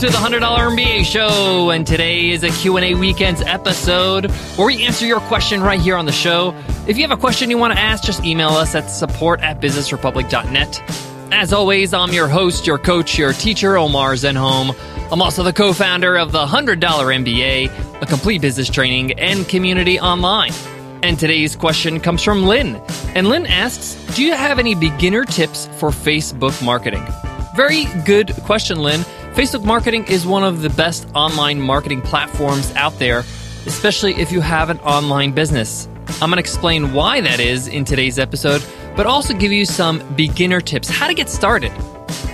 to the $100 MBA show and today is a Q&A weekends episode where we answer your question right here on the show. If you have a question you want to ask, just email us at support at businessrepublic.net. As always, I'm your host, your coach, your teacher, Omar Zenhom. I'm also the co-founder of the $100 MBA, a complete business training and community online. And today's question comes from Lynn. And Lynn asks, do you have any beginner tips for Facebook marketing? Very good question, Lynn. Facebook marketing is one of the best online marketing platforms out there, especially if you have an online business. I'm going to explain why that is in today's episode, but also give you some beginner tips how to get started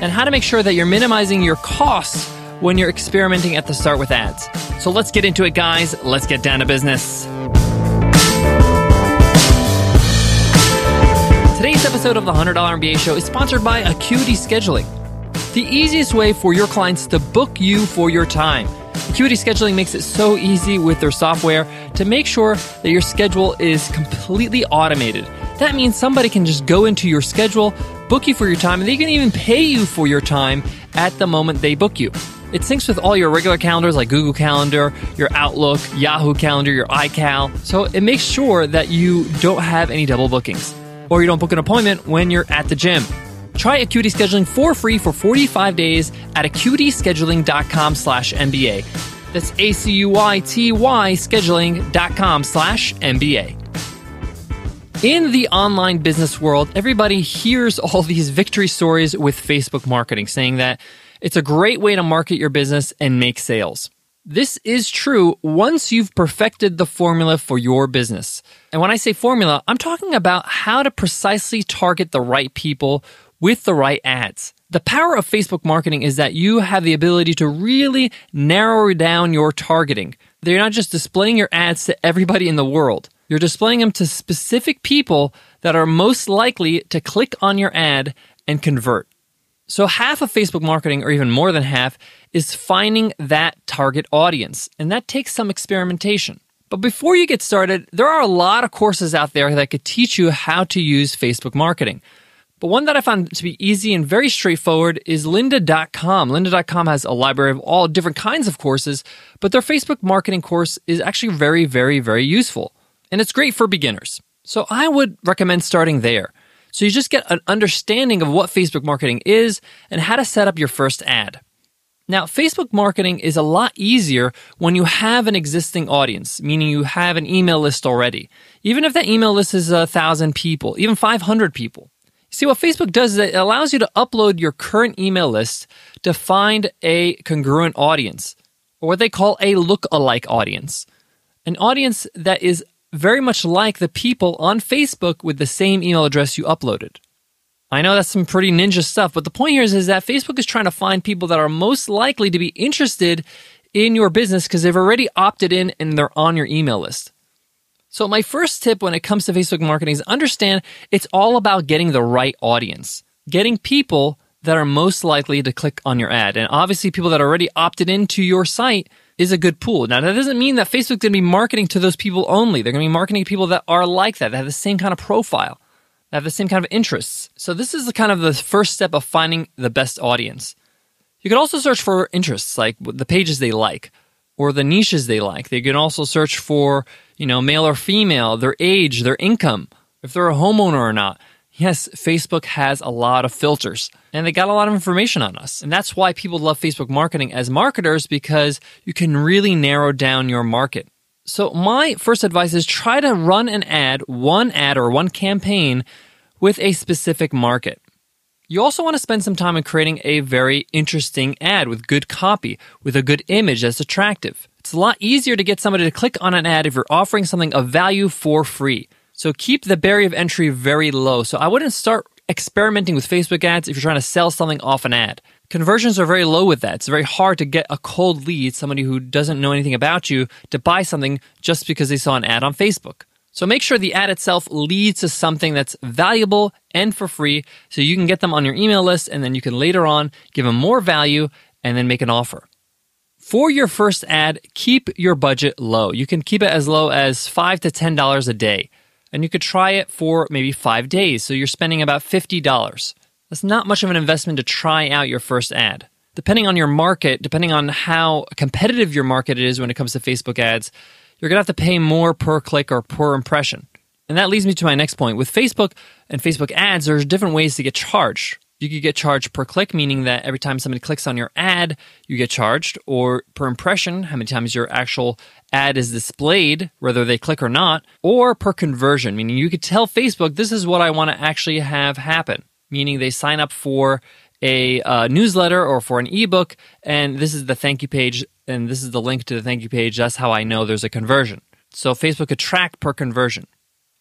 and how to make sure that you're minimizing your costs when you're experimenting at the start with ads. So let's get into it, guys. Let's get down to business. Today's episode of the $100 MBA show is sponsored by Acuity Scheduling the easiest way for your clients to book you for your time. Acuity Scheduling makes it so easy with their software to make sure that your schedule is completely automated. That means somebody can just go into your schedule, book you for your time, and they can even pay you for your time at the moment they book you. It syncs with all your regular calendars like Google Calendar, your Outlook, Yahoo Calendar, your iCal, so it makes sure that you don't have any double bookings or you don't book an appointment when you're at the gym. Try Acuity Scheduling for free for 45 days at acuityscheduling.com slash MBA. That's A-C-U-I-T-Y scheduling.com slash MBA. In the online business world, everybody hears all these victory stories with Facebook marketing, saying that it's a great way to market your business and make sales. This is true once you've perfected the formula for your business. And when I say formula, I'm talking about how to precisely target the right people with the right ads. The power of Facebook marketing is that you have the ability to really narrow down your targeting. They're not just displaying your ads to everybody in the world. You're displaying them to specific people that are most likely to click on your ad and convert. So half of Facebook marketing, or even more than half, is finding that target audience. And that takes some experimentation. But before you get started, there are a lot of courses out there that could teach you how to use Facebook marketing. But one that I found to be easy and very straightforward is lynda.com. Lynda.com has a library of all different kinds of courses, but their Facebook marketing course is actually very, very, very useful. And it's great for beginners. So I would recommend starting there. So you just get an understanding of what Facebook marketing is and how to set up your first ad. Now, Facebook marketing is a lot easier when you have an existing audience, meaning you have an email list already. Even if that email list is a thousand people, even 500 people. See, what Facebook does is it allows you to upload your current email list to find a congruent audience, or what they call a look-alike audience. An audience that is very much like the people on Facebook with the same email address you uploaded. I know that's some pretty ninja stuff, but the point here is, is that Facebook is trying to find people that are most likely to be interested in your business because they've already opted in and they're on your email list. So, my first tip when it comes to Facebook marketing is understand it's all about getting the right audience, getting people that are most likely to click on your ad. And obviously, people that already opted into your site is a good pool. Now, that doesn't mean that Facebook's going to be marketing to those people only. They're going to be marketing to people that are like that, that have the same kind of profile, that have the same kind of interests. So, this is the kind of the first step of finding the best audience. You can also search for interests, like the pages they like or the niches they like. They can also search for you know, male or female, their age, their income, if they're a homeowner or not. Yes, Facebook has a lot of filters and they got a lot of information on us. And that's why people love Facebook marketing as marketers because you can really narrow down your market. So, my first advice is try to run an ad, one ad or one campaign with a specific market. You also want to spend some time in creating a very interesting ad with good copy, with a good image that's attractive. It's a lot easier to get somebody to click on an ad if you're offering something of value for free. So keep the barrier of entry very low. So I wouldn't start experimenting with Facebook ads if you're trying to sell something off an ad. Conversions are very low with that. It's very hard to get a cold lead, somebody who doesn't know anything about you, to buy something just because they saw an ad on Facebook. So make sure the ad itself leads to something that's valuable and for free so you can get them on your email list and then you can later on give them more value and then make an offer. For your first ad, keep your budget low. You can keep it as low as 5 to $10 a day. And you could try it for maybe five days. So you're spending about $50. That's not much of an investment to try out your first ad. depending on your market, depending on how competitive your market is when it comes to Facebook ads, you're to have to pay more per click or per impression. And that leads me to my next point. With Facebook and Facebook ads, there's different ways to get charged. You could get charged per click, meaning that every time somebody clicks on your ad, you get charged, or per impression, how many times your actual ad is displayed, whether they click or not, or per conversion, meaning you could tell Facebook, this is what I want to actually have happen, meaning they sign up for a uh, newsletter or for an ebook, and this is the thank you page, and this is the link to the thank you page. That's how I know there's a conversion. So Facebook could track per conversion.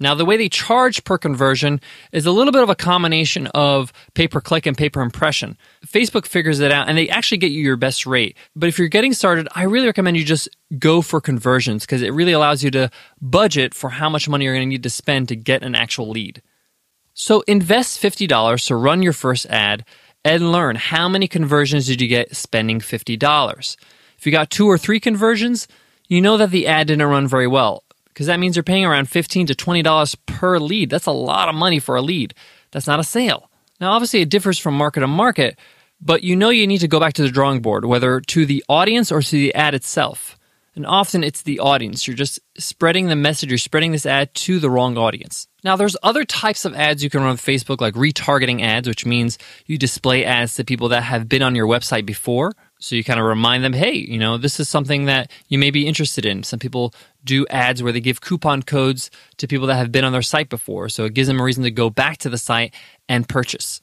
Now, the way they charge per conversion is a little bit of a combination of pay per click and pay per impression. Facebook figures it out and they actually get you your best rate. But if you're getting started, I really recommend you just go for conversions because it really allows you to budget for how much money you're going to need to spend to get an actual lead. So invest $50 to run your first ad and learn how many conversions did you get spending $50. If you got two or three conversions, you know that the ad didn't run very well because that means you're paying around 15 to $20 per lead. That's a lot of money for a lead. That's not a sale. Now, obviously, it differs from market to market, but you know you need to go back to the drawing board, whether to the audience or to the ad itself. And often it's the audience. You're just spreading the message, you're spreading this ad to the wrong audience. Now, there's other types of ads you can run on Facebook, like retargeting ads, which means you display ads to people that have been on your website before. So you kind of remind them, hey, you know, this is something that you may be interested in. Some people do ads where they give coupon codes to people that have been on their site before. So it gives them a reason to go back to the site and purchase.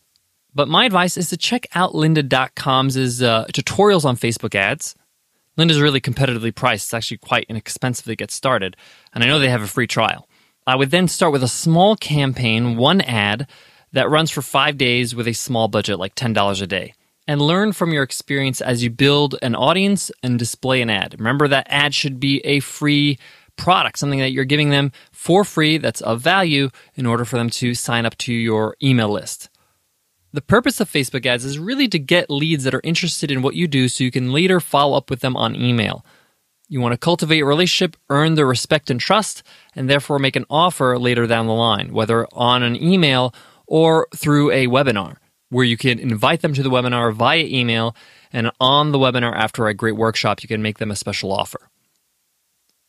But my advice is to check out lynda.com's uh, tutorials on Facebook ads. Lynda's really competitively priced. It's actually quite inexpensive to get started. And I know they have a free trial. I would then start with a small campaign, one ad, that runs for five days with a small budget, like $10 a day and learn from your experience as you build an audience and display an ad. Remember that ad should be a free product, something that you're giving them for free that's of value in order for them to sign up to your email list. The purpose of Facebook ads is really to get leads that are interested in what you do so you can later follow up with them on email. You want to cultivate a relationship, earn their respect and trust, and therefore make an offer later down the line, whether on an email or through a webinar where you can invite them to the webinar via email. And on the webinar after a great workshop, you can make them a special offer.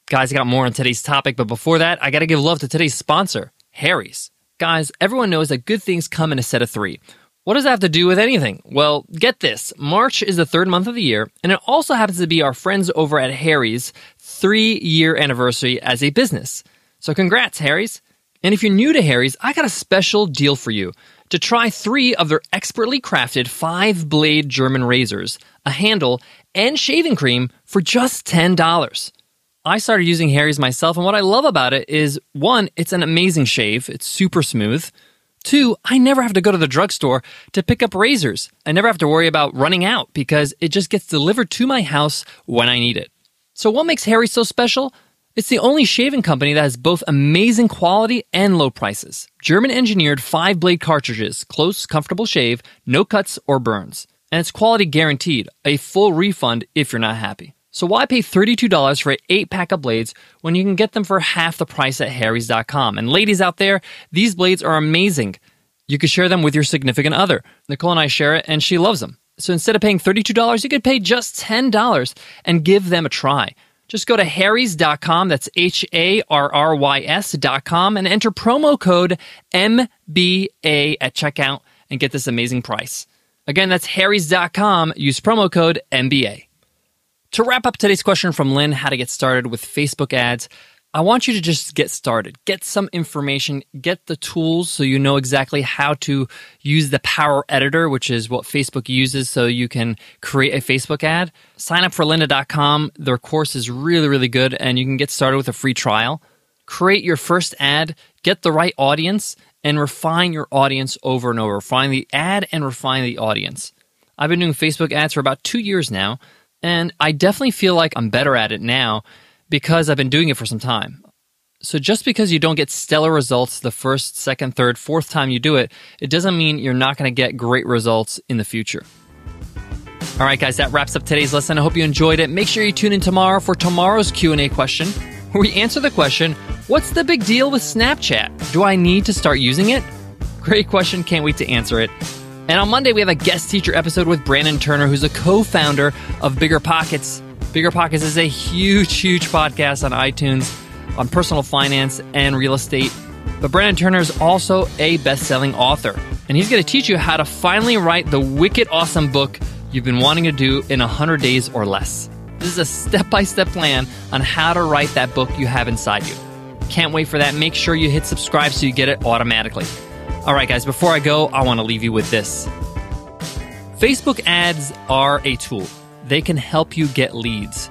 Guys, I got more on today's topic, but before that, I got to give love to today's sponsor, Harry's. Guys, everyone knows that good things come in a set of three. What does that have to do with anything? Well, get this March is the third month of the year, and it also happens to be our friends over at Harry's three year anniversary as a business. So, congrats, Harry's. And if you're new to Harry's, I got a special deal for you to try three of their expertly crafted five blade German razors, a handle, and shaving cream for just $10. I started using Harry's myself, and what I love about it is one, it's an amazing shave, it's super smooth. Two, I never have to go to the drugstore to pick up razors. I never have to worry about running out because it just gets delivered to my house when I need it. So, what makes Harry so special? It's the only shaving company that has both amazing quality and low prices. German engineered five blade cartridges, close, comfortable shave, no cuts or burns. And it's quality guaranteed, a full refund if you're not happy. So why pay $32 for an 8 pack of blades when you can get them for half the price at harrys.com? And ladies out there, these blades are amazing. You could share them with your significant other. Nicole and I share it and she loves them. So instead of paying $32, you could pay just $10 and give them a try. Just go to harrys.com, that's H A R R Y S.com, and enter promo code MBA at checkout and get this amazing price. Again, that's harrys.com, use promo code MBA. To wrap up today's question from Lynn, how to get started with Facebook ads, I want you to just get started, get some information, get the tools so you know exactly how to use the Power Editor, which is what Facebook uses so you can create a Facebook ad. Sign up for lynda.com. Their course is really, really good, and you can get started with a free trial. Create your first ad, get the right audience, and refine your audience over and over. Refine the ad and refine the audience. I've been doing Facebook ads for about two years now, and I definitely feel like I'm better at it now because I've been doing it for some time. So just because you don't get stellar results the first, second, third, fourth time you do it, it doesn't mean you're not going to get great results in the future. All right, guys, that wraps up today's lesson. I hope you enjoyed it. Make sure you tune in tomorrow for tomorrow's Q&A question, where we answer the question, what's the big deal with Snapchat? Do I need to start using it? Great question. Can't wait to answer it. And on Monday, we have a guest teacher episode with Brandon Turner, who's a co founder of Bigger Pockets. Bigger Pockets is a huge, huge podcast on iTunes on personal finance and real estate. But Brandon Turner is also a best selling author, and he's going to teach you how to finally write the wicked awesome book you've been wanting to do in 100 days or less. This is a step by step plan on how to write that book you have inside you. Can't wait for that. Make sure you hit subscribe so you get it automatically. All right, guys, before I go, I want to leave you with this Facebook ads are a tool, they can help you get leads.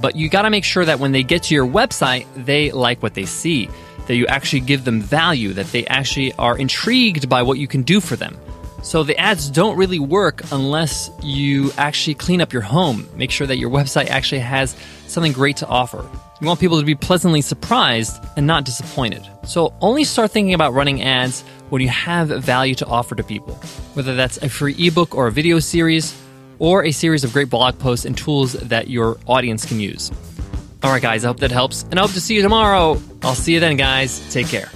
But you got to make sure that when they get to your website, they like what they see, that you actually give them value, that they actually are intrigued by what you can do for them. So the ads don't really work unless you actually clean up your home. Make sure that your website actually has something great to offer. You want people to be pleasantly surprised and not disappointed. So only start thinking about running ads when you have value to offer to people, whether that's a free ebook or a video series or a series of great blog posts and tools that your audience can use. All right, guys, I hope that helps, and I hope to see you tomorrow. I'll see you then, guys. Take care.